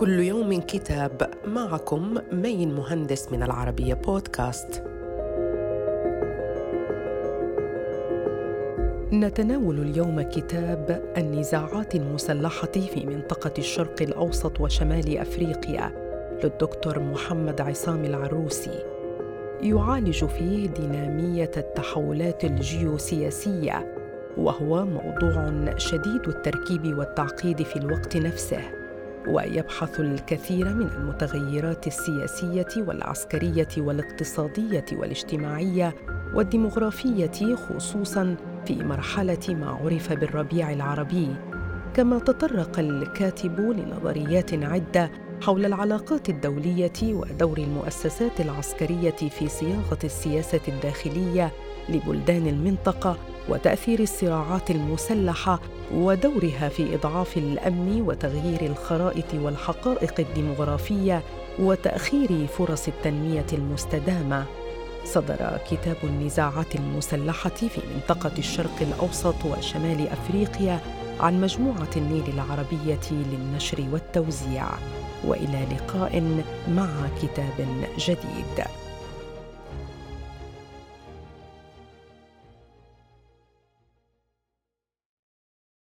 كل يوم كتاب معكم مين مهندس من العربية بودكاست. نتناول اليوم كتاب النزاعات المسلحة في منطقة الشرق الأوسط وشمال أفريقيا للدكتور محمد عصام العروسي. يعالج فيه دينامية التحولات الجيوسياسية وهو موضوع شديد التركيب والتعقيد في الوقت نفسه ويبحث الكثير من المتغيرات السياسية والعسكرية والاقتصادية والاجتماعية والديمغرافية خصوصا في مرحلة ما عرف بالربيع العربي. كما تطرق الكاتب لنظريات عدة حول العلاقات الدولية ودور المؤسسات العسكرية في صياغة السياسة الداخلية لبلدان المنطقة وتأثير الصراعات المسلحة ودورها في إضعاف الأمن وتغيير الخرائط والحقائق الديمغرافية وتأخير فرص التنمية المستدامة. صدر كتاب النزاعات المسلحة في منطقة الشرق الأوسط وشمال أفريقيا عن مجموعة النيل العربية للنشر والتوزيع. وإلى لقاء مع كتاب جديد.